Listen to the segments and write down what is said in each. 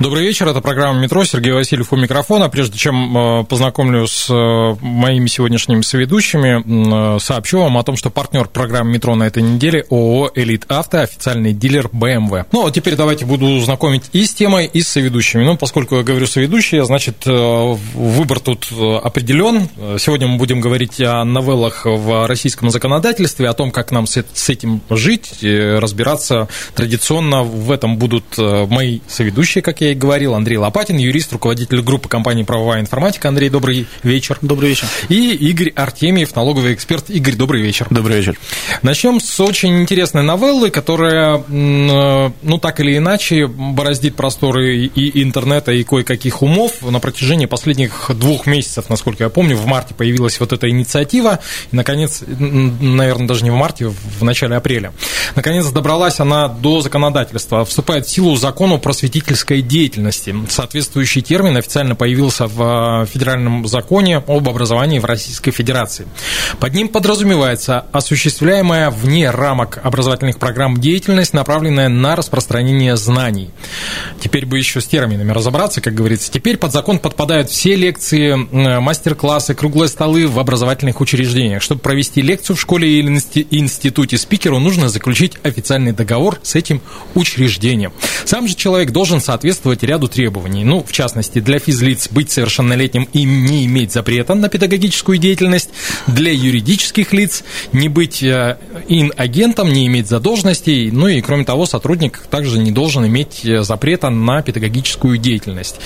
Добрый вечер, это программа «Метро», Сергей Васильев у микрофона. Прежде чем э, познакомлю с э, моими сегодняшними соведущими, э, сообщу вам о том, что партнер программы «Метро» на этой неделе ООО «Элит Авто», официальный дилер BMW. Ну, а теперь давайте буду знакомить и с темой, и с соведущими. Ну, поскольку я говорю соведущие, значит, выбор тут определен. Сегодня мы будем говорить о новеллах в российском законодательстве, о том, как нам с этим жить, разбираться. Традиционно в этом будут мои соведущие, как я и говорил, Андрей Лопатин, юрист, руководитель группы компании «Правовая информатика». Андрей, добрый вечер. Добрый вечер. И Игорь Артемьев, налоговый эксперт. Игорь, добрый вечер. Добрый вечер. Начнем с очень интересной новеллы, которая, ну, так или иначе, бороздит просторы и интернета, и кое-каких умов. На протяжении последних двух месяцев, насколько я помню, в марте появилась вот эта инициатива. И, наконец, наверное, даже не в марте, в начале апреля. Наконец, добралась она до законодательства. Вступает в силу закон о просветительской деятельности деятельности. Соответствующий термин официально появился в э, федеральном законе об образовании в Российской Федерации. Под ним подразумевается осуществляемая вне рамок образовательных программ деятельность, направленная на распространение знаний. Теперь бы еще с терминами разобраться, как говорится. Теперь под закон подпадают все лекции, э, мастер-классы, круглые столы в образовательных учреждениях. Чтобы провести лекцию в школе или институте спикеру, нужно заключить официальный договор с этим учреждением. Сам же человек должен соответствовать соответствовать ряду требований. Ну, в частности, для физлиц быть совершеннолетним и не иметь запрета на педагогическую деятельность, для юридических лиц не быть э, ин-агентом, не иметь задолженностей, ну и, кроме того, сотрудник также не должен иметь э, запрета на педагогическую деятельность.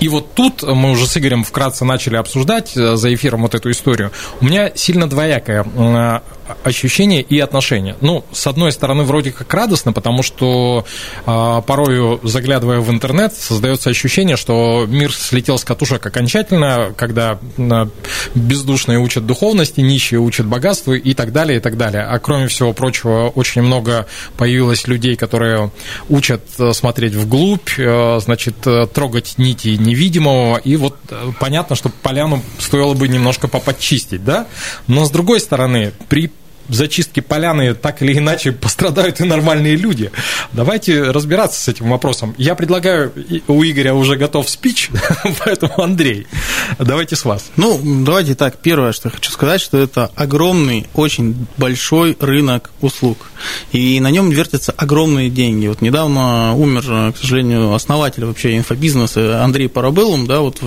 И вот тут мы уже с Игорем вкратце начали обсуждать э, за эфиром вот эту историю. У меня сильно двоякое ощущение и отношение. Ну, с одной стороны, вроде как радостно, потому что э, порою, заглядывая в интернет, создается ощущение, что мир слетел с катушек окончательно, когда э, бездушные учат духовности, нищие учат богатству и так далее, и так далее. А кроме всего прочего, очень много появилось людей, которые учат э, смотреть вглубь, э, значит, э, трогать нити невидимого, и вот э, понятно, что поляну стоило бы немножко поподчистить, да? Но с другой стороны, при зачистки поляны так или иначе пострадают и нормальные люди. Давайте разбираться с этим вопросом. Я предлагаю, у Игоря уже готов спич, поэтому, Андрей, давайте с вас. Ну, давайте так, первое, что я хочу сказать, что это огромный, очень большой рынок услуг, и на нем вертятся огромные деньги. Вот недавно умер, к сожалению, основатель вообще инфобизнеса Андрей Парабеллум, да, вот,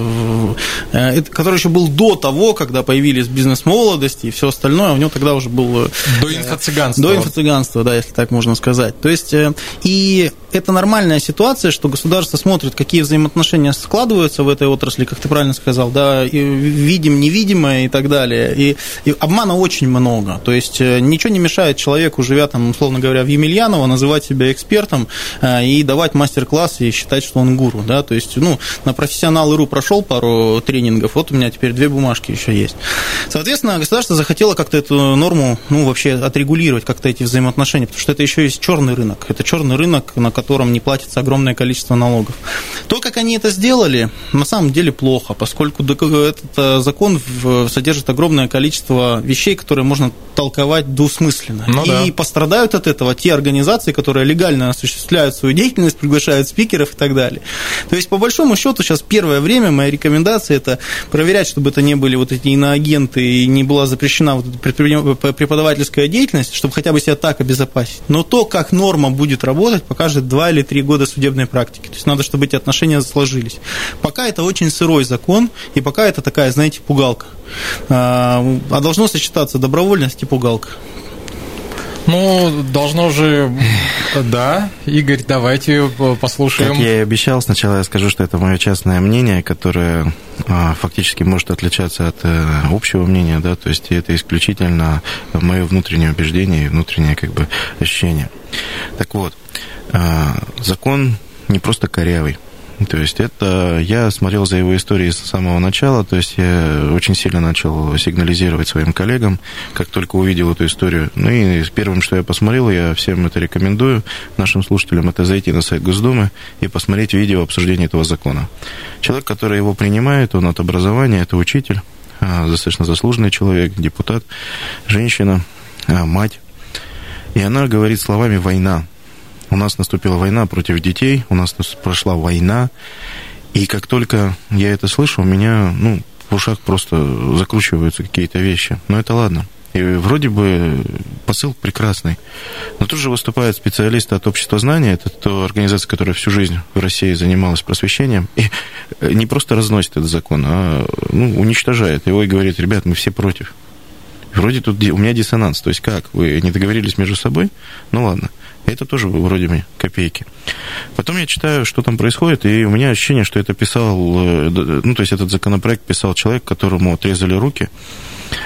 э, который еще был до того, когда появились бизнес-молодости и все остальное, у него тогда уже был до инфо-цыганства. До инфо-цыганства, да, если так можно сказать. То есть, э, и это нормальная ситуация, что государство смотрит, какие взаимоотношения складываются в этой отрасли, как ты правильно сказал, да, видим, невидимое и так далее. И, и обмана очень много. То есть, э, ничего не мешает человеку, живя там, условно говоря, в Емельяново, называть себя экспертом э, и давать мастер-класс и считать, что он гуру, да, то есть, ну, на профессионал.ру прошел пару тренингов, вот у меня теперь две бумажки еще есть. Соответственно, государство захотело как-то эту норму ну, вообще отрегулировать как-то эти взаимоотношения, потому что это еще есть черный рынок. Это черный рынок, на котором не платится огромное количество налогов. То, как они это сделали, на самом деле плохо, поскольку этот э, закон содержит огромное количество вещей, которые можно толковать двусмысленно. Ну, и да. пострадают от этого те организации, которые легально осуществляют свою деятельность, приглашают спикеров и так далее. То есть, по большому счету, сейчас первое время моя рекомендация это проверять, чтобы это не были вот эти иноагенты и не была запрещена вот эта преподавательская деятельность, чтобы хотя бы себя так обезопасить. Но то, как норма будет работать, покажет 2 или 3 года судебной практики. То есть надо, чтобы эти отношения сложились. Пока это очень сырой закон, и пока это такая, знаете, пугалка. А, а должно сочетаться добровольность и пугалка. Ну, должно же... Да, Игорь, давайте послушаем. Как я и обещал, сначала я скажу, что это мое частное мнение, которое а, фактически может отличаться от э, общего мнения, да, то есть это исключительно мое внутреннее убеждение и внутреннее как бы ощущение. Так вот, закон не просто корявый, То есть это я смотрел за его историей с самого начала, то есть я очень сильно начал сигнализировать своим коллегам, как только увидел эту историю. Ну и первым, что я посмотрел, я всем это рекомендую, нашим слушателям, это зайти на сайт Госдумы и посмотреть видео обсуждения этого закона. Человек, который его принимает, он от образования, это учитель, а, достаточно заслуженный человек, депутат, женщина, а, мать. И она говорит словами «война». Нас наступила война против детей, у нас прошла война, и как только я это слышу, у меня, ну, в ушах просто закручиваются какие-то вещи. Но это ладно. И вроде бы посыл прекрасный. Но тут же выступают специалисты от общества знания, это то организация, которая всю жизнь в России занималась просвещением, и не просто разносит этот закон, а ну, уничтожает его и говорит, ребят, мы все против. Вроде тут у меня диссонанс. То есть как? Вы не договорились между собой? Ну ладно. Это тоже вроде бы копейки. Потом я читаю, что там происходит, и у меня ощущение, что это писал, э, ну, то есть этот законопроект писал человек, которому отрезали руки,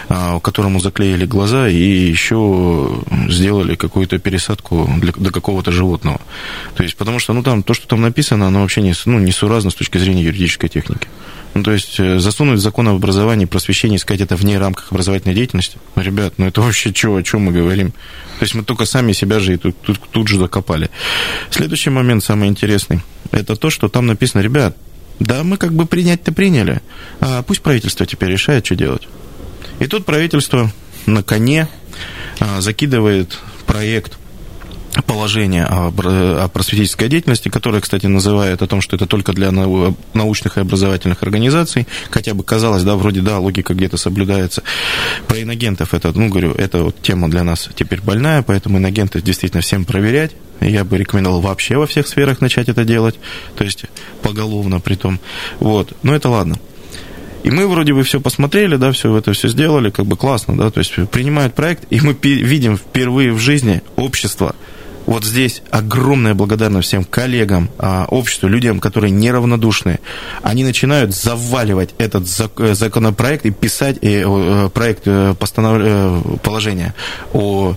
а, которому заклеили глаза и еще сделали какую-то пересадку для, для какого-то животного. То есть, потому что, ну, там, то, что там написано, оно вообще не, ну, несуразно с точки зрения юридической техники. Ну, то есть э, засунуть закон об образовании просвещении, сказать это вне рамках образовательной деятельности, ребят, ну это вообще что, о чем мы говорим? То есть мы только сами себя же и тут, тут, тут же закопали. Следующий момент, самый интересный, это то, что там написано, ребят, да, мы как бы принять-то приняли, а пусть правительство теперь решает, что делать. И тут правительство на коне а, закидывает проект положение о просветительской деятельности, которое, кстати, называет о том, что это только для научных и образовательных организаций, хотя бы казалось, да, вроде, да, логика где-то соблюдается. Про иногентов это, ну, говорю, это вот тема для нас теперь больная, поэтому иногентов действительно всем проверять. Я бы рекомендовал вообще во всех сферах начать это делать, то есть поголовно при том. Вот, но это ладно. И мы вроде бы все посмотрели, да, все это все сделали, как бы классно, да, то есть принимают проект, и мы видим впервые в жизни общество, вот здесь огромная благодарность всем коллегам, а, обществу, людям, которые неравнодушны. Они начинают заваливать этот э, законопроект и писать э, проект э, постанов... положения о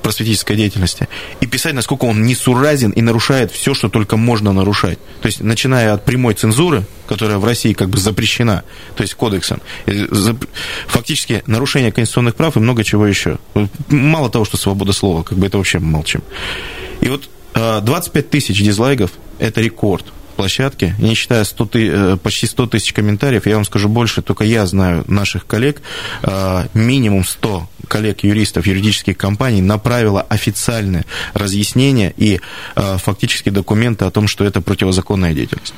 просветительской деятельности. И писать, насколько он несуразен и нарушает все, что только можно нарушать. То есть, начиная от прямой цензуры, которая в России как бы запрещена, то есть кодексом, фактически нарушение конституционных прав и много чего еще. Мало того, что свобода слова, как бы это вообще молчим. И вот 25 э, тысяч дизлайков – это рекорд площадке, не считая 100 ты, э, почти 100 тысяч комментариев, я вам скажу больше, только я знаю наших коллег, э, минимум 100 коллег-юристов юридических компаний направило официальное разъяснение и фактически документы о том, что это противозаконная деятельность.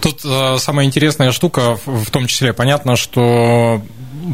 Тут самая интересная штука, в том числе понятно, что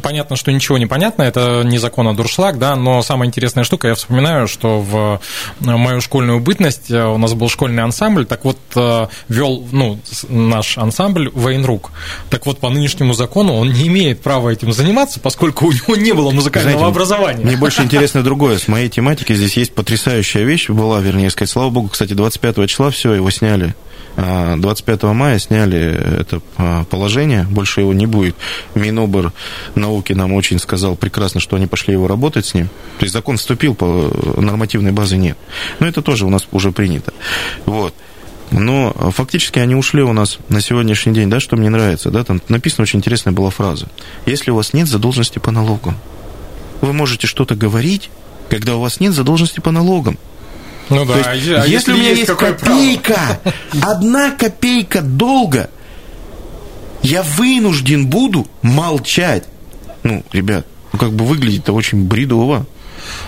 понятно, что ничего не понятно, это не закон, а дуршлаг, да, но самая интересная штука, я вспоминаю, что в мою школьную бытность э, у нас был школьный ансамбль, так вот э, вел, ну, наш ансамбль военрук. Так вот, по нынешнему закону он не имеет права этим заниматься, поскольку у него не было музыкального Знаете, образования. Мне больше интересно другое. С моей тематики здесь есть потрясающая вещь, была, вернее сказать, слава богу, кстати, 25 числа все, его сняли 25 мая сняли это а, положение, больше его не будет. Минобр науки нам очень сказал прекрасно, что они пошли его работать с ним. То есть закон вступил, по нормативной базы нет. Но это тоже у нас уже принято. Вот. Но фактически они ушли у нас на сегодняшний день, да, что мне нравится, да, там написана очень интересная была фраза. Если у вас нет задолженности по налогам, вы можете что-то говорить, когда у вас нет задолженности по налогам. Ну да, То есть, а если, если у меня есть, есть копейка, право? одна копейка долга, я вынужден буду молчать. Ну, ребят, ну как бы выглядит-то очень бредово.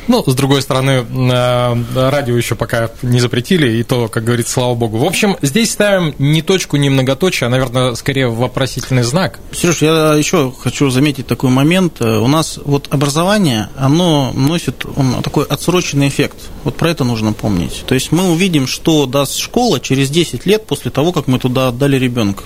Ну, с другой стороны, э, радио еще пока не запретили, и то, как говорится, слава богу. В общем, здесь ставим не точку, не многоточие, а, наверное, скорее вопросительный знак. Сереж, я еще хочу заметить такой момент. У нас вот образование, оно носит такой отсроченный эффект. Вот про это нужно помнить. То есть мы увидим, что даст школа через 10 лет после того, как мы туда отдали ребенка.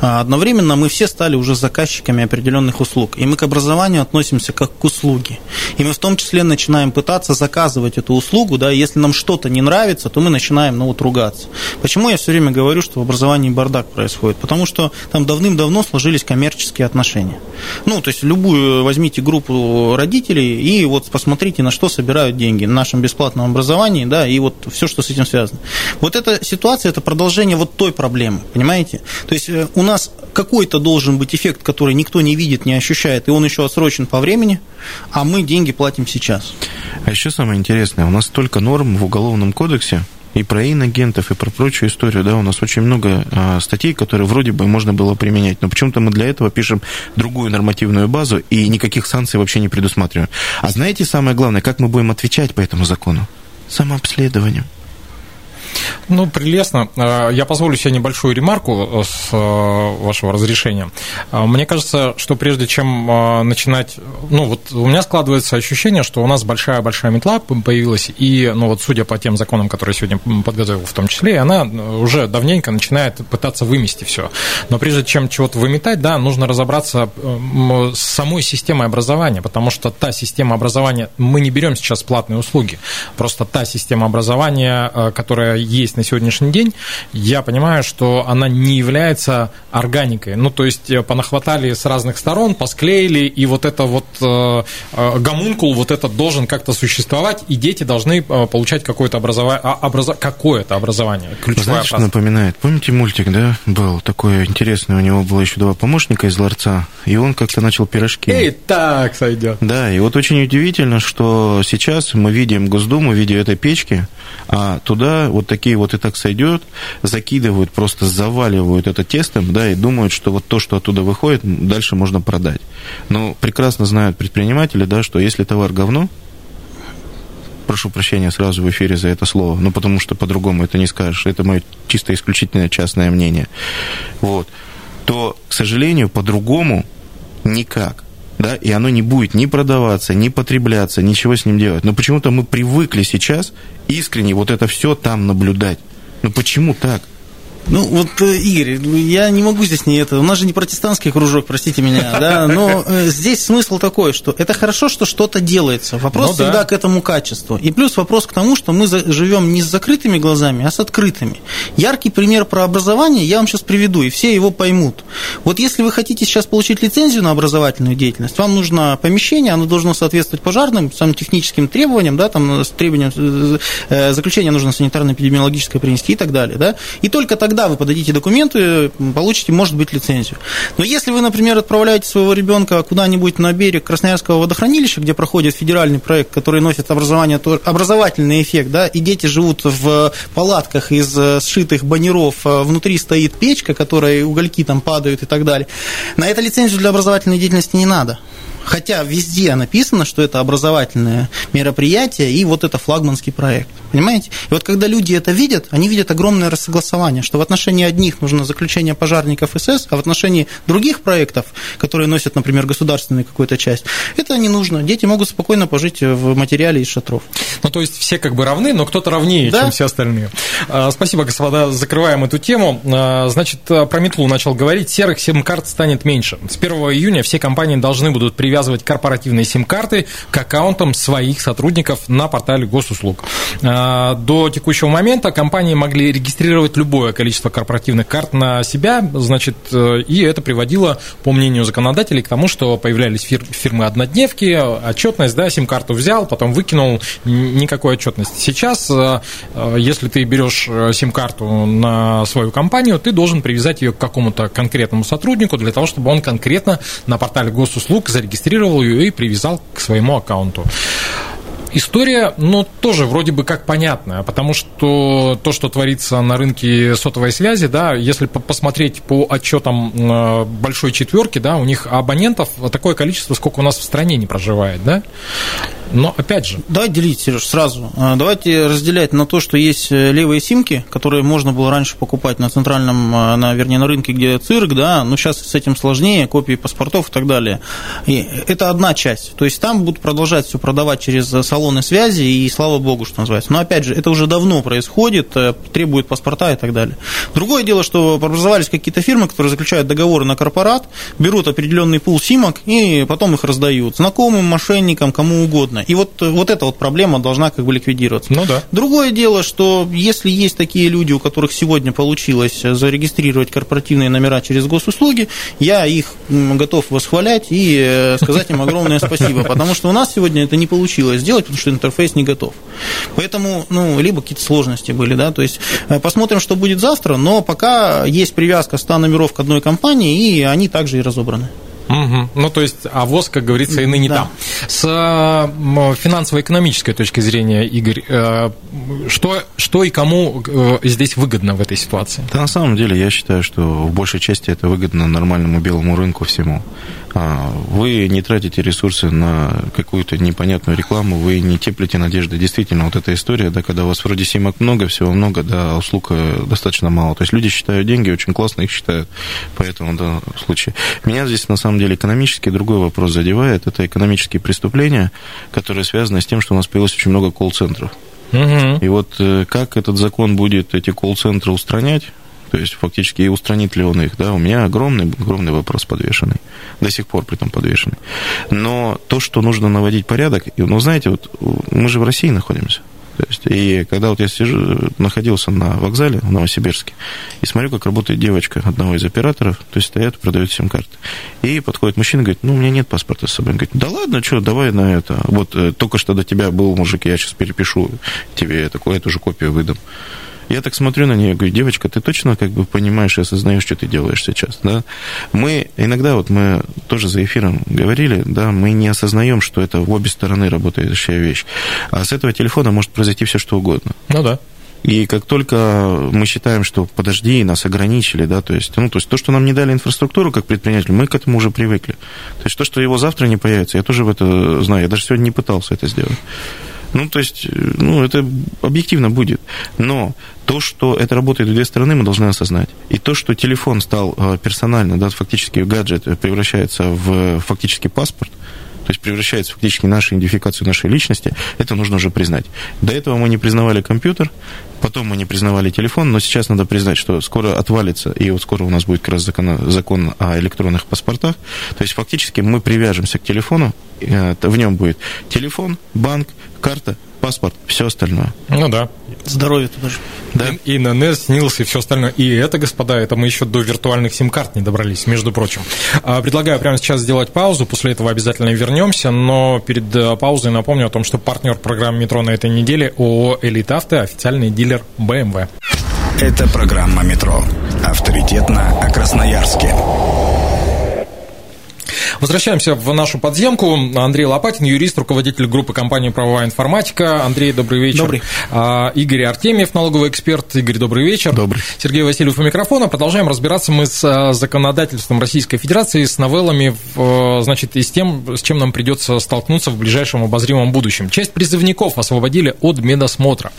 А одновременно мы все стали уже заказчиками определенных услуг. И мы к образованию относимся как к услуге. И мы в том числе начинаем пытаться заказывать эту услугу, да, если нам что-то не нравится, то мы начинаем, ну, вот, ругаться. Почему я все время говорю, что в образовании бардак происходит? Потому что там давным-давно сложились коммерческие отношения. Ну, то есть любую возьмите группу родителей и вот посмотрите, на что собирают деньги на нашем бесплатном образовании, да, и вот все, что с этим связано. Вот эта ситуация, это продолжение вот той проблемы, понимаете? То есть э, у нас какой-то должен быть эффект, который никто не видит, не ощущает, и он еще отсрочен по времени, а мы деньги платим сейчас. А еще самое интересное, у нас столько норм в Уголовном кодексе, и про инагентов, и про прочую историю, да, у нас очень много а, статей, которые вроде бы можно было применять, но почему-то мы для этого пишем другую нормативную базу и никаких санкций вообще не предусматриваем. А знаете самое главное, как мы будем отвечать по этому закону? Самообследованием. Ну, прелестно. А, я позволю себе небольшую ремарку э, с э, вашего разрешения. Мне кажется, что прежде чем начинать... Ну, вот у меня складывается ощущение, что у нас большая-большая метла появилась, и, ну, вот судя по тем законам, которые сегодня подготовил в том числе, она уже давненько начинает пытаться вымести все. Но прежде чем чего-то выметать, да, нужно разобраться с самой системой образования, потому что та система образования... Мы не берем сейчас платные услуги, просто та система образования, э, которая есть на сегодняшний день, я понимаю, что она не является органикой. Ну, то есть э, понахватали с разных сторон, посклеили, и вот это вот э, э гомункул, вот этот должен как-то существовать, и дети должны э, получать какое-то образование, образо, какое-то образование. Ключевая Знаешь, напоминает? Помните мультик, да, был такой интересный, у него было еще два помощника из ларца, и он как-то начал пирожки. Эй, так сойдет. Да, и вот очень удивительно, что сейчас мы видим Госдуму в виде этой печки, а туда вот такие вот и так сойдет, закидывают, просто заваливают это тестом, да, и думают, что вот то, что оттуда выходит, дальше можно продать. Но прекрасно знают предприниматели, да, что если товар говно, прошу прощения сразу в эфире за это слово, ну, потому что по-другому это не скажешь, это мое чисто исключительное частное мнение, вот, то, к сожалению, по-другому никак да, и оно не будет ни продаваться, ни потребляться, ничего с ним делать. Но почему-то мы привыкли сейчас искренне вот это все там наблюдать. Ну почему так? Ну, вот, э, Игорь, ну, я не могу здесь не это. У нас же не протестантский кружок, простите меня, да, но э, здесь смысл такой, что это хорошо, что что-то делается. Вопрос ну, всегда да. к этому качеству. И плюс вопрос к тому, что мы живем не с закрытыми глазами, а с открытыми. Яркий пример про образование я вам сейчас приведу, и все его поймут. Вот если вы хотите сейчас получить лицензию на образовательную деятельность, вам нужно помещение, оно должно соответствовать пожарным, самым техническим требованиям, да, там, э, заключения нужно санитарно-эпидемиологическое принести и так далее, да, и только тогда тогда вы подадите документы, получите, может быть, лицензию. Но если вы, например, отправляете своего ребенка куда-нибудь на берег Красноярского водохранилища, где проходит федеральный проект, который носит образование, образовательный эффект, да, и дети живут в палатках из э, сшитых баннеров, э, внутри стоит печка, которой угольки там падают и так далее, на это лицензию для образовательной деятельности не надо. Хотя везде написано, что это образовательное мероприятие и вот это флагманский проект. Понимаете? И вот когда люди это видят, они видят огромное рассогласование, что в отношении одних нужно заключение пожарников СС, а в отношении других проектов, которые носят, например, государственную какую-то часть, это не нужно. Дети могут спокойно пожить в материале из шатров. Ну, то есть все как бы равны, но кто-то равнее, да? чем все остальные. А, спасибо, господа. Закрываем эту тему. А, значит, про метлу начал говорить. Серых сим-карт станет меньше. С 1 июня все компании должны будут привязывать привязывать корпоративные сим-карты к аккаунтам своих сотрудников на портале госуслуг. А, до текущего момента компании могли регистрировать любое количество корпоративных карт на себя, значит, э, и это приводило, по мнению законодателей, к тому, что появлялись фирмы-однодневки, отчетность, да, сим-карту взял, потом выкинул, никакой отчетности. Сейчас, э, э, если ты берешь сим-карту на свою компанию, ты должен привязать ее к какому-то конкретному сотруднику для того, чтобы он конкретно на портале госуслуг зарегистрировал зарегистрировал ее и привязал к своему аккаунту. История, ну, тоже вроде бы как понятная, потому что то, что творится на рынке сотовой связи, да, если посмотреть по отчетам э, большой четверки, да, у них абонентов такое количество, сколько у нас в стране не проживает, да. Но опять же. Давайте делить, Сереж, сразу. А, давайте разделять на то, что есть э, левые симки, которые можно было раньше покупать на центральном, э, на, вернее, на рынке, где цирк, да, но сейчас с этим сложнее, копии паспортов и так далее. И это одна часть. То есть там будут продолжать все продавать через салоны связи, и слава богу, что называется. Но опять же, это уже давно происходит, э, требует паспорта и так далее. Другое дело, что образовались какие-то фирмы, которые заключают договоры на корпорат, берут определенный пул симок и потом их раздают знакомым, мошенникам, кому угодно. И вот, вот эта вот проблема должна как бы ликвидироваться. Ну да. Другое дело, что если есть такие люди, у которых сегодня получилось зарегистрировать корпоративные номера через госуслуги, я их готов восхвалять и э, сказать им огромное спасибо, потому что у нас сегодня это не получилось сделать, потому что интерфейс не готов. Поэтому, ну, либо какие-то сложности были, да, то есть э, посмотрим, что будет завтра, но пока есть привязка 100 номеров к одной компании, и они также и разобраны. Угу. Ну, то есть, а ВОЗ, как говорится, и ныне да. там. С финансово-экономической точки зрения, Игорь, э, что, что и кому э, здесь выгодно в этой ситуации? Да, на самом деле, я считаю, что в большей части это выгодно нормальному белому рынку всему. А, вы не тратите ресурсы на какую-то непонятную рекламу, вы не теплите надежды. Действительно, вот эта история, да, когда у вас вроде симок много, всего много, да, а услуг э, достаточно мало. То есть люди считают деньги, очень классно их считают. Поэтому, да, в случае. Меня здесь, на самом деле, экономически другой вопрос задевает. Это экономические преступления, которые связаны с тем, что у нас появилось очень много колл-центров. Угу. И вот э, как этот закон будет эти колл-центры устранять, то есть фактически и устранит ли он их, да, у меня огромный, огромный вопрос подвешенный, до сих пор при этом подвешенный. Но то, что нужно наводить порядок, ну, знаете, вот мы же в России находимся, то есть, и когда вот я сижу, находился на вокзале в Новосибирске, и смотрю, как работает девочка одного из операторов, то есть стоят, продают сим-карты. И подходит мужчина и говорит, ну, у меня нет паспорта с собой. Он говорит, да ладно, что, давай на это. Вот э, только что до тебя был мужик, я сейчас перепишу тебе такую, эту же копию выдам. Я так смотрю на нее и говорю, девочка, ты точно как бы понимаешь и осознаешь, что ты делаешь сейчас, да? Мы иногда, вот мы тоже за эфиром говорили, да, мы не осознаем, что это в обе стороны работающая вещь. А с этого телефона может произойти все что угодно. Ну да. И как только мы считаем, что подожди, нас ограничили, да, то есть, ну, то есть то, что нам не дали инфраструктуру как предприниматель, мы к этому уже привыкли. То есть то, что его завтра не появится, я тоже в это знаю, я даже сегодня не пытался это сделать. Ну, то есть, ну, это объективно будет. Но то, что это работает в две стороны, мы должны осознать. И то, что телефон стал э, персонально, да, фактически гаджет превращается в фактически паспорт, то есть превращается фактически в нашу идентификацию нашей личности, это нужно уже признать. До этого мы не признавали компьютер, потом мы не признавали телефон, но сейчас надо признать, что скоро отвалится, и вот скоро у нас будет как раз закон, закон о электронных паспортах. То есть фактически мы привяжемся к телефону, э, в нем будет телефон, банк, карта, паспорт, все остальное. Ну да. Здоровье туда же. Да. И, и ННС, СНИЛС и все остальное. И это, господа, это мы еще до виртуальных сим-карт не добрались, между прочим. А, предлагаю прямо сейчас сделать паузу, после этого обязательно вернемся, но перед э, паузой напомню о том, что партнер программы «Метро» на этой неделе ООО «Элит Авто», официальный дилер BMW. Это программа «Метро». Авторитетно о Красноярске. Возвращаемся в нашу подземку. Андрей Лопатин, юрист, руководитель группы компании «Правовая информатика». Андрей, добрый вечер. Добрый. А, Игорь Артемьев, налоговый эксперт. Игорь, добрый вечер. Добрый. Сергей Васильев у микрофона. Продолжаем разбираться мы с а, законодательством Российской Федерации, с новеллами, значит, и с тем, с чем нам придется столкнуться в ближайшем обозримом будущем. Часть призывников освободили от медосмотра.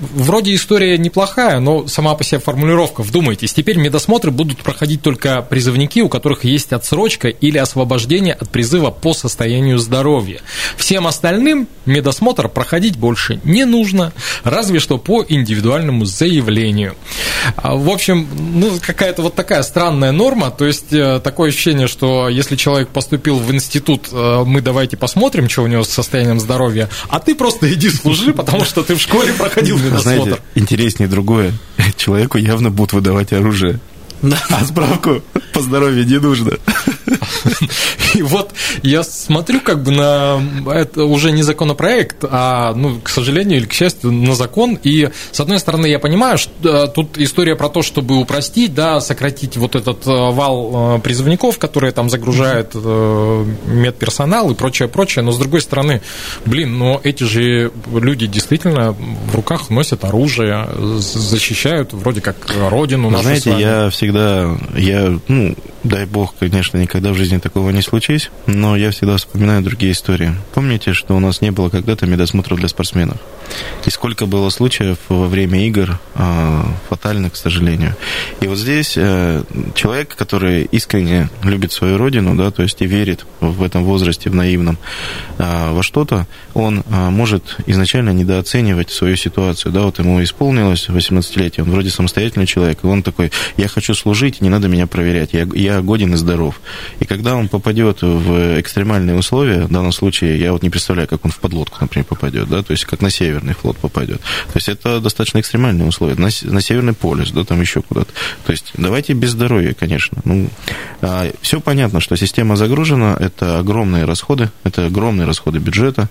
Вроде история неплохая, но сама по себе формулировка, вдумайтесь, теперь медосмотры будут проходить только призывники, у которых есть отсрочка или освобождение от призыва по состоянию здоровья. Всем остальным медосмотр проходить больше не нужно, разве что по индивидуальному заявлению. А, в общем, ну, какая-то вот такая странная норма, то есть э, такое ощущение, что если человек поступил в институт, э, мы давайте посмотрим, что у него с состоянием здоровья, а ты просто иди служи, потому что ты в школе проходил знаете, интереснее другое. Человеку явно будут выдавать оружие. Да. А справку по здоровью не нужно. И вот я смотрю как бы на это уже не законопроект, а, ну, к сожалению или к счастью, на закон. И, с одной стороны, я понимаю, что э, тут история про то, чтобы упростить, да, сократить вот этот э, вал э, призывников, которые там загружают медперсонал и прочее, прочее. Но, с другой стороны, блин, но эти же люди действительно в руках носят оружие, защищают вроде как родину нашу Знаете, я всегда, я, ну, дай бог, конечно, никогда в жизни такого не случись, но я всегда вспоминаю другие истории. Помните, что у нас не было когда-то медосмотров для спортсменов? И сколько было случаев во время игр а, фатальных, к сожалению. И вот здесь э, человек, который искренне любит свою родину, да, то есть и верит в этом возрасте, в наивном, а, во что-то, он а, может изначально недооценивать свою ситуацию. Да, вот ему исполнилось 18-летие, он вроде самостоятельный человек, и он такой, я хочу служить, не надо меня проверять, я, я годен и здоров. И когда он попадет в экстремальные условия, в данном случае, я вот не представляю, как он в подлодку, например, попадет, да, то есть как на Северный флот попадет. То есть это достаточно экстремальные условия. На, на Северный полюс, да, там еще куда-то. То есть давайте без здоровья, конечно. Ну, а, все понятно, что система загружена, это огромные расходы, это огромные расходы бюджета,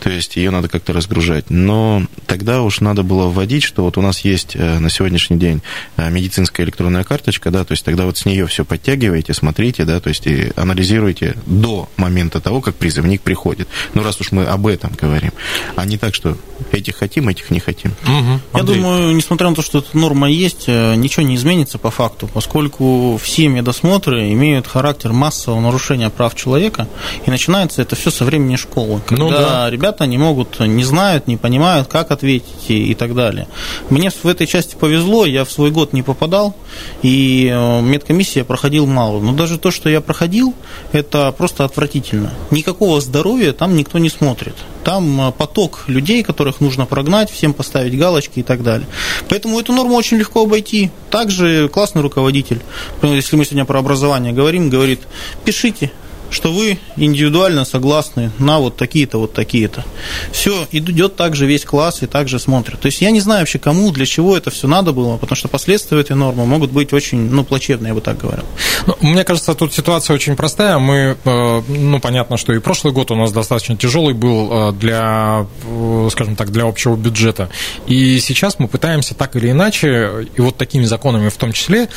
то есть ее надо как-то разгружать. Но тогда уж надо было вводить, что вот у нас есть э, на сегодняшний день э, медицинская электронная карточка, да, то есть тогда вот с нее все подтягиваете, смотрите, да, то есть и анализируете до момента того, как призывник приходит. Ну, раз уж мы об этом говорим, а не так, что этих хотим, этих не хотим. Угу. Я думаю, несмотря на то, что эта норма есть, э, ничего не изменится по факту, поскольку все медосмотры имеют характер массового нарушения прав человека, и начинается это все со времени школы, ну когда ну, да. ребята не могут, не знают, не понимают, как ответить и, и так далее. Мне в этой части повезло, я в свой год не попадал, и э, медкомиссия проходил мало. Но даже то, что я проходил, это просто отвратительно. Никакого здоровья там никто не смотрит. Там э, поток людей, которых нужно прогнать, всем поставить галочки и так далее. Поэтому эту норму очень легко обойти. Также классный руководитель, если мы сегодня про образование говорим, говорит, пишите, что вы индивидуально согласны на вот такие-то, вот такие-то. Все, идет также весь класс и также смотрят. То есть я не знаю вообще, кому, для чего это все надо было, потому что последствия этой нормы могут быть очень, ну, плачевные, я бы так говорил. Ну, мне кажется, тут ситуация очень простая. Мы, э, ну, понятно, что и прошлый год у нас достаточно тяжелый был э, для, э, скажем так, для общего бюджета. И сейчас мы пытаемся так или иначе, и вот такими законами в том числе,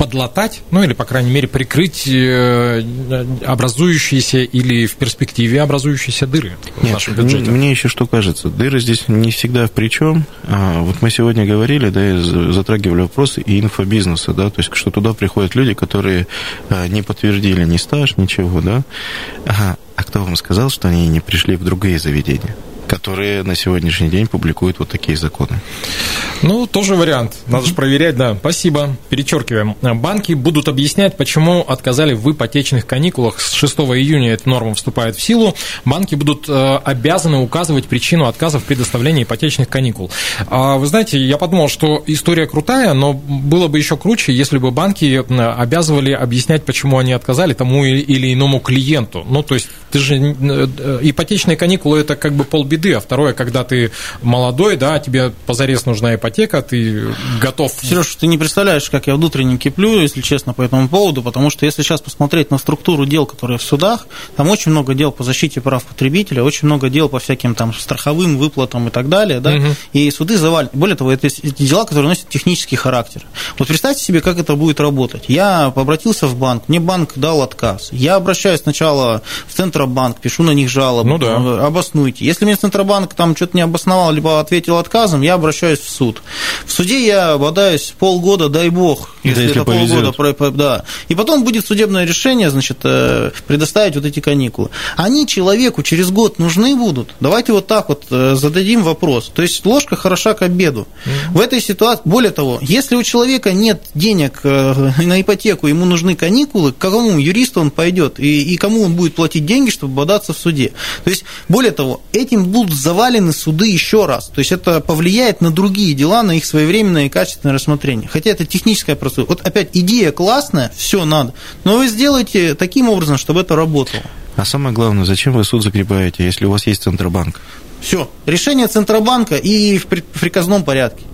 подлатать, ну или, по крайней мере, прикрыть э, образующиеся или в перспективе образующиеся дыры Нет, в нашем бюджете. Мне еще что кажется, дыры здесь не всегда в причем. А, вот мы сегодня говорили, да, затрагивали вопросы и инфобизнеса, да, то есть, что туда приходят люди, которые а, не подтвердили ни стаж, ничего, да. Ага. А кто вам сказал, что они не пришли в другие заведения? Которые на сегодняшний день публикуют вот такие законы. Ну, тоже вариант. Надо же проверять, да. Спасибо. Перечеркиваем. Банки будут объяснять, почему отказали в ипотечных каникулах. С 6 июня эта норма вступает в силу. Банки будут э, обязаны указывать причину отказа в предоставлении ипотечных каникул. А, вы знаете, я подумал, что история крутая, но было бы еще круче, если бы банки э, обязывали объяснять, почему они отказали тому или иному клиенту. Ну, то есть, ты же э, ипотечные каникулы это как бы полбеды беды, а второе, когда ты молодой, да, тебе позарез нужна ипотека, ты готов... Сереж, ты не представляешь, как я внутренне киплю, если честно, по этому поводу, потому что если сейчас посмотреть на структуру дел, которые в судах, там очень много дел по защите прав потребителя, очень много дел по всяким там страховым выплатам и так далее, да, угу. и суды завалены. Более того, это дела, которые носят технический характер. Вот представьте себе, как это будет работать. Я обратился в банк, мне банк дал отказ. Я обращаюсь сначала в Центробанк, пишу на них жалобу, ну, да. обоснуйте. Если мне Центробанк там что-то не обосновал, либо ответил отказом, я обращаюсь в суд. В суде я бодаюсь полгода, дай бог, если, если это повезет. полгода, да. И потом будет судебное решение, значит, э, предоставить вот эти каникулы. Они человеку через год нужны будут. Давайте вот так вот э, зададим вопрос. То есть ложка хороша к обеду. Mm-hmm. В этой ситуации, более того, если у человека нет денег э, на ипотеку, ему нужны каникулы, к какому юристу он пойдет и, и кому он будет платить деньги, чтобы бодаться в суде. То есть, более того, этим будут завалены суды еще раз. То есть это повлияет на другие дела, на их своевременное и качественное рассмотрение. Хотя это техническая процедура. Вот опять идея классная, все надо, но вы сделайте таким образом, чтобы это работало. А самое главное, зачем вы суд закрепаете, если у вас есть Центробанк? Все, решение Центробанка и в приказном порядке.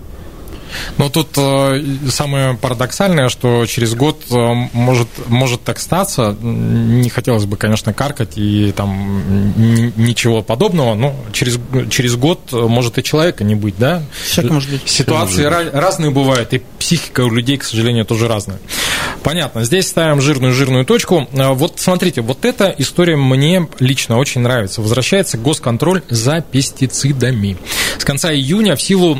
Но тут э, самое парадоксальное, что через год э, может, может так статься. Не хотелось бы, конечно, каркать и там ничего подобного, но через, через год может и человека не быть, да? Всяко может быть. Ситуации раз, разные бывают. И психика у людей, к сожалению, тоже разная. Понятно, здесь ставим жирную-жирную точку. Вот смотрите, вот эта история мне лично очень нравится. Возвращается госконтроль за пестицидами. С конца июня в силу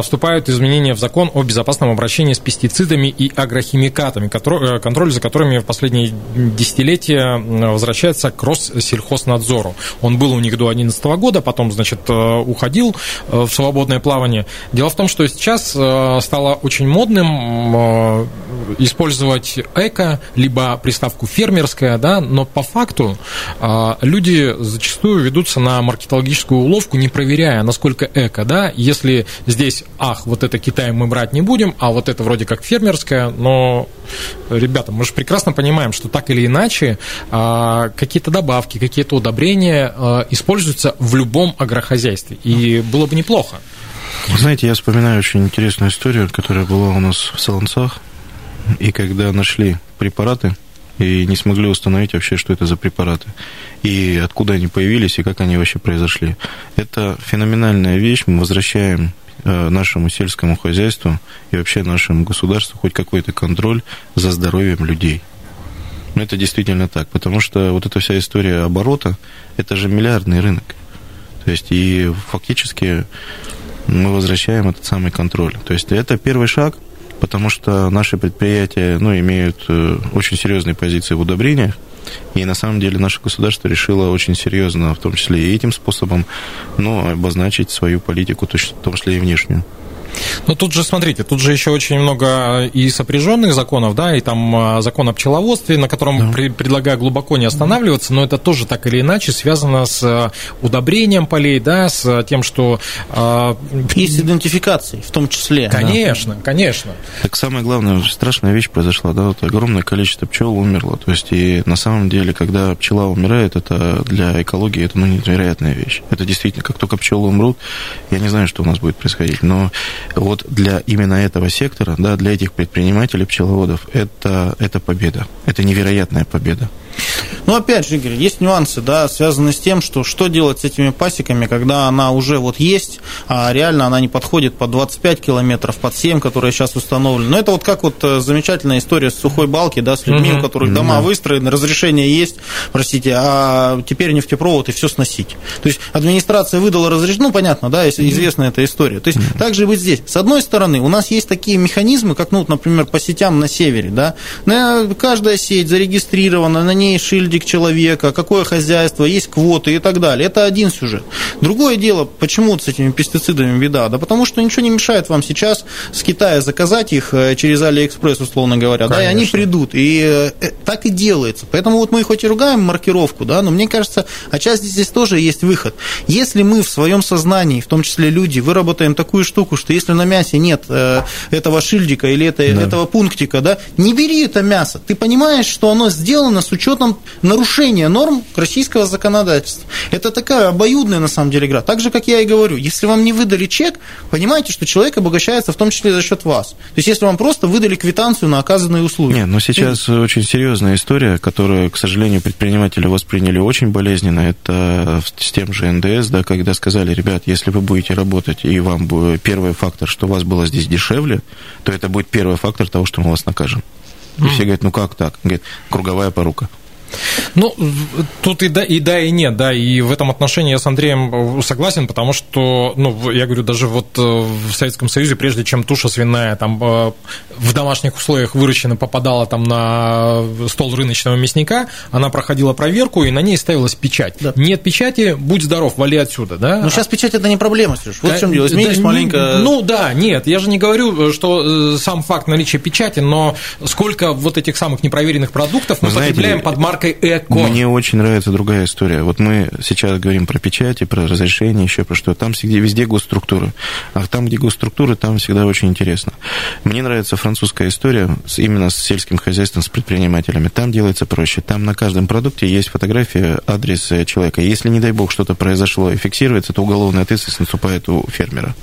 вступают изменения в закон о безопасном обращении с пестицидами и агрохимикатами, э, контроль за которыми в последние десятилетия возвращается к Россельхознадзору. Он был у них до 2011 года, потом, значит, э, уходил э, в свободное плавание. Дело в том, что сейчас стало очень модным использовать эко, либо приставку фермерская, да, но по факту люди зачастую ведутся на маркетологическую уловку, не проверяя, насколько эко, да, если здесь, ах, вот это Китай мы брать не будем, а вот это вроде как фермерское, но, ребята, мы же прекрасно понимаем, что так или иначе а, какие-то добавки, какие-то удобрения а, используются в любом агрохозяйстве, и было бы неплохо. Знаете, я вспоминаю очень интересную историю, которая была у нас в Солонцах, и когда нашли препараты, и не смогли установить вообще, что это за препараты, и откуда они появились, и как они вообще произошли. Это феноменальная вещь, мы возвращаем нашему сельскому хозяйству и вообще нашему государству хоть какой-то контроль за здоровьем людей. Но это действительно так, потому что вот эта вся история оборота, это же миллиардный рынок. То есть и фактически мы возвращаем этот самый контроль. То есть это первый шаг – потому что наши предприятия ну, имеют э, очень серьезные позиции в удобрениях, и на самом деле наше государство решило очень серьезно, в том числе и этим способом, ну, обозначить свою политику, в том числе и внешнюю. Ну, тут же, смотрите, тут же еще очень много и сопряженных законов, да, и там а, закон о пчеловодстве, на котором да. при, предлагаю глубоко не останавливаться, но это тоже так или иначе связано с а, удобрением полей, да, с тем, что... А, и с идентификацией в том числе. Конечно, да. конечно. Так самое главное, страшная вещь произошла, да, вот огромное количество пчел умерло, то есть и на самом деле, когда пчела умирает, это для экологии это ну, невероятная вещь. Это действительно, как только пчелы умрут, я не знаю, что у нас будет происходить, но вот для именно этого сектора, да, для этих предпринимателей, пчеловодов, это, это победа. Это невероятная победа. Ну, опять же, Игорь, есть нюансы, да, связанные с тем, что что делать с этими пасеками, когда она уже вот есть, а реально она не подходит под 25 километров, под 7, которые сейчас установлены. Но это вот как вот э, замечательная история с сухой балки, да, с людьми, у которых дома выстроены, разрешение есть, простите, а теперь нефтепровод и все сносить. То есть администрация выдала разрешение, ну, понятно, да, известна эта история. То есть mm-hmm. так же быть здесь. С одной стороны, у нас есть такие механизмы, как, ну, вот, например, по сетям на севере, да, каждая сеть зарегистрирована, на ней шильдик человека, какое хозяйство, есть квоты и так далее. Это один сюжет. Другое дело, почему с этими пестицидами беда? Да потому что ничего не мешает вам сейчас с Китая заказать их э, через Алиэкспресс, условно говоря, Конечно. да, и они придут. И э, так и делается. Поэтому вот мы хоть и ругаем маркировку, да, но мне кажется, отчасти здесь тоже есть выход. Если мы в своем сознании, в том числе люди, выработаем такую штуку, что если на мясе нет э, этого шильдика или это, да. этого пунктика, да, не бери это мясо. Ты понимаешь, что оно сделано с учетом нарушения норм российского законодательства. Это такая обоюдная, на самом деле, игра. Так же, как я и говорю, если вам не выдали чек, понимаете, что человек обогащается в том числе за счет вас. То есть, если вам просто выдали квитанцию на оказанные услуги. Нет, но сейчас и... очень серьезная история, которую, к сожалению, предприниматели восприняли очень болезненно. Это с тем же НДС, да, когда сказали, ребят, если вы будете работать, и вам первый фактор, что у вас было здесь дешевле, то это будет первый фактор того, что мы вас накажем. И все говорят, ну как так? Говорит, круговая порука. Ну, тут и да, и да, и нет, да, и в этом отношении я с Андреем э, согласен, потому что, ну, я говорю, даже вот э, в Советском Союзе, прежде чем туша свиная там э, в домашних условиях выращена попадала там на стол рыночного мясника, она проходила проверку, и на ней ставилась печать. Да. Нет печати, будь здоров, вали отсюда, да? Но сейчас печать это не проблема, Сереж. Вот да, в чем дело, изменились да, маленько. Ну да, нет, я же не говорю, что сам факт наличия печати, но сколько вот этих самых непроверенных продуктов мы Знаете, потребляем под маркой маркой эко. Мне очень нравится другая история. Вот мы сейчас говорим про печати, про разрешение, еще про что. Там везде, везде госструктуры. А там, где госструктуры, там всегда очень интересно. Мне нравится французская история именно с сельским хозяйством, с предпринимателями. Там делается проще. Там на каждом продукте есть фотография, адрес человека. Если, не дай бог, что-то произошло и фиксируется, то уголовная ответственность наступает у фермера.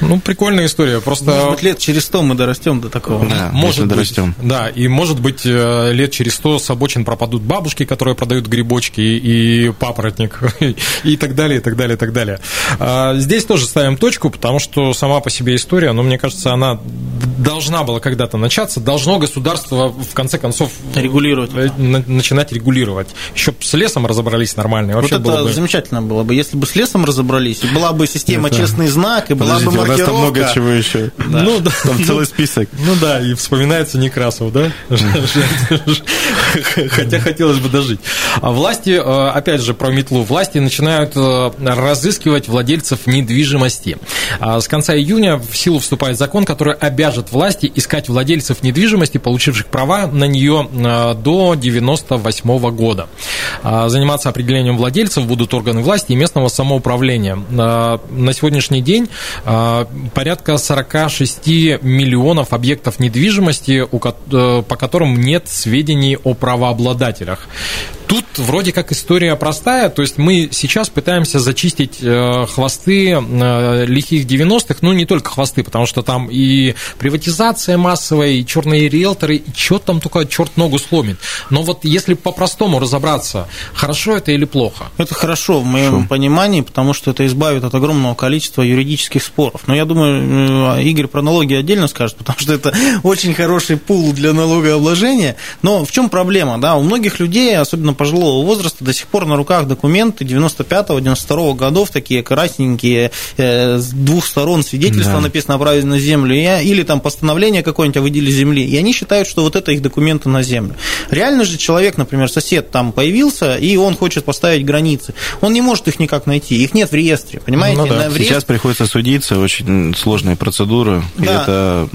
Ну, прикольная история. Просто... Может быть, лет через сто мы дорастем до такого. Да, может быть, дорастем. Да, и может быть э, лет через сто с обочин пропадут бабушки, которые продают грибочки и папоротник, и так далее, и так далее, и так далее. А, Здесь тоже ставим точку, потому что сама по себе история, но мне кажется, она должна была когда-то начаться, должно государство в конце концов Регулировать. э, на- начинать регулировать. Еще с лесом разобрались нормально, и Вот вообще это было бы... замечательно было бы, если бы с лесом разобрались, и была бы система честный знак, и была бы Подождите, у нас там много маркировка. чего еще. Ну, да. Там целый список. Ну да, и вспоминается Некрасов, да? Хотя хотелось бы дожить. А власти, э, опять же, про метлу. Власти начинают э, разыскивать владельцев недвижимости. А С конца июня в силу вступает закон, который обяжет власти искать владельцев недвижимости, получивших права на нее э, до 98 года. А Заниматься определением владельцев будут органы власти и местного самоуправления. А, На сегодняшний день а, порядка 46 миллионов объектов недвижимости, э, по которым нет сведений о правообладателях. Тут вроде как история простая, то есть мы сейчас пытаемся зачистить э, хвосты э, лихих 90-х, ну не только хвосты, потому что там и приватизация массовая, и черные риэлторы, и что там только черт ногу сломит. Но вот если по-простому разобраться, хорошо это или плохо? Это хорошо в моем понимании, потому что это избавит от огромного количества юридических споров. Но я думаю, э, Игорь про налоги отдельно скажет, потому что это очень хороший пул для налогообложения. Но в чем проблема? Да, у многих людей, особенно пожилого возраста, до сих пор на руках документы 95-92 годов, такие красненькие, э, с двух сторон свидетельство Да. написано о праве на землю, и- или там постановление какое-нибудь о выделе земли, и они считают, что вот это их документы на землю. Реально же человек, например, сосед там появился, и он хочет поставить границы. Он не может их никак найти, их нет в реестре, понимаете? Ну да. В реестре- Сейчас приходится судиться, очень сложная процедура. И Да. это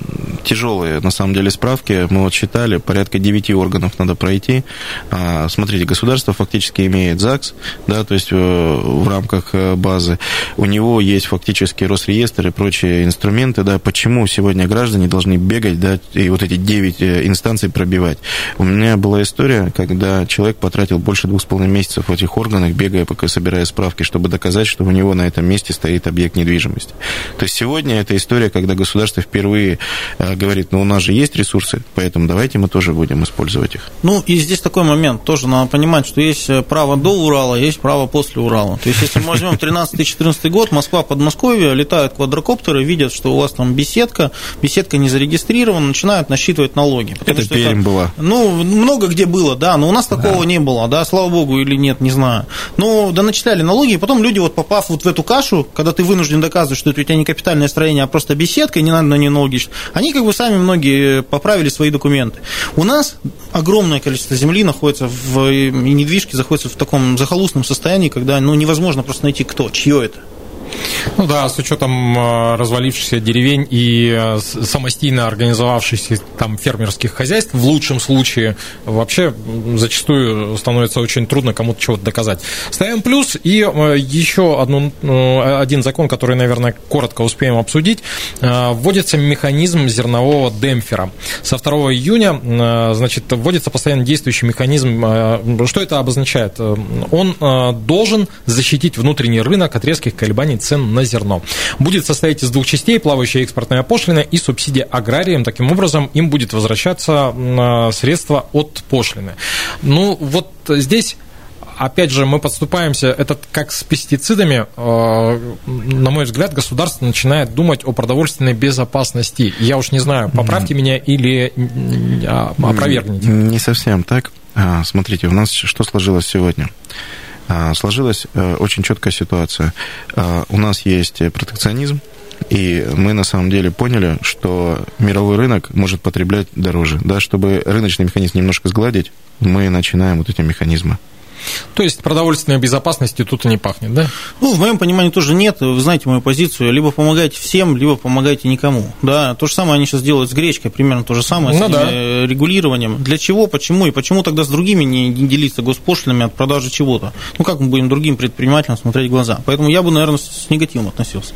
тяжелые, на самом деле, справки. Мы вот считали, порядка 9 органов надо пройти. А, Смотрите, государство фактически имеет ЗАГС, да, то есть э, в рамках э, базы. У него есть фактически Росреестр и прочие инструменты, да. Почему сегодня граждане должны бегать, да, и вот эти 9 э, инстанций пробивать? У меня была история, когда человек потратил больше двух с половиной месяцев в этих органах, бегая, пока собирая справки, чтобы доказать, что у него на этом месте стоит объект недвижимости. То есть сегодня это история, когда государство впервые говорит, ну у нас же есть ресурсы, поэтому давайте мы тоже будем использовать их. Ну, и здесь такой момент, тоже надо понимать, что есть э, право до Урала, есть право после Урала. То есть, если мы возьмем 13-14 год, Москва, Подмосковье, летают квадрокоптеры, видят, что у вас там беседка, беседка не зарегистрирована, начинают насчитывать налоги. Это что Пермь была. Ну, много где было, да, но у нас такого не было, да, слава богу или нет, не знаю. Ну, да начисляли налоги, и потом люди, вот попав вот в эту кашу, когда ты вынужден доказывать, что это у тебя не капитальное строение, а просто беседка, и не надо на нее налоги, они как бы сами многие поправили свои документы. У нас огромное количество земли находится в, недвижки находится в таком захолустном состоянии, когда ну, невозможно просто найти кто, чье это. Ну да, с учетом э, развалившихся деревень и э, самостийно организовавшихся там фермерских хозяйств, в лучшем случае вообще зачастую становится очень трудно кому-то чего-то доказать. Ставим плюс и э, еще одну, один закон, который, наверное, коротко успеем обсудить. Вводится механизм зернового демпфера. Со 2 июня, значит, вводится постоянно действующий механизм. Что это обозначает? Он должен защитить внутренний рынок от резких колебаний цен на зерно. Будет состоять из двух частей, плавающая экспортная пошлина и субсидия аграриям. Таким образом, им будет возвращаться э, средства от пошлины. Ну, вот здесь опять же, мы подступаемся, это как с пестицидами, э, на мой взгляд, государство начинает думать о продовольственной безопасности. Я уж не знаю, поправьте меня или а, опровергните. Не совсем так. А, Смотрите, у нас что сложилось сегодня? А, Сложилась э, очень четкая ситуация. А, У нас есть протекционизм, и мы на самом деле поняли, что мировой рынок может потреблять дороже. Да, чтобы рыночный механизм немножко сгладить, мы начинаем вот эти механизмы. То есть продовольственной безопасностью тут и не пахнет, да? Ну, в моем понимании тоже нет. Вы знаете мою позицию. Либо помогайте всем, либо помогайте никому. Да, то же самое они сейчас делают с гречкой, примерно то же самое, Ну с да. э, регулированием. Для чего, почему и почему тогда с другими не делиться госпошлинами от продажи чего-то? Ну, как мы будем другим предпринимателям смотреть в глаза? Поэтому я бы, наверное, с негативом относился.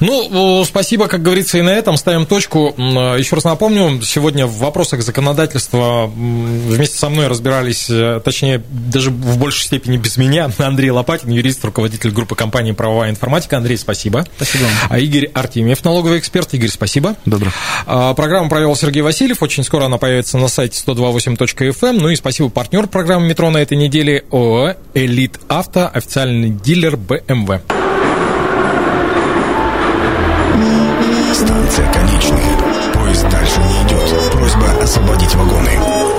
Ну, спасибо, как говорится, и на этом ставим точку. М, Еще раз напомню, сегодня в вопросах законодательства вместе со мной разбирались, э, точнее, даже в большей степени без меня, Андрей Лопатин, юрист, руководитель группы компании «Правовая информатика». Андрей, спасибо. Спасибо. А Игорь Артемьев, налоговый эксперт. Игорь, спасибо. Добро. А, программу провел Сергей Васильев. Очень скоро она появится на сайте 128.fm. Эм. Ну и спасибо партнер программы «Метро» на этой неделе ООО «Элит Авто», официальный дилер BMW. Станция конечная. Поезд дальше не идет. Просьба освободить вагоны.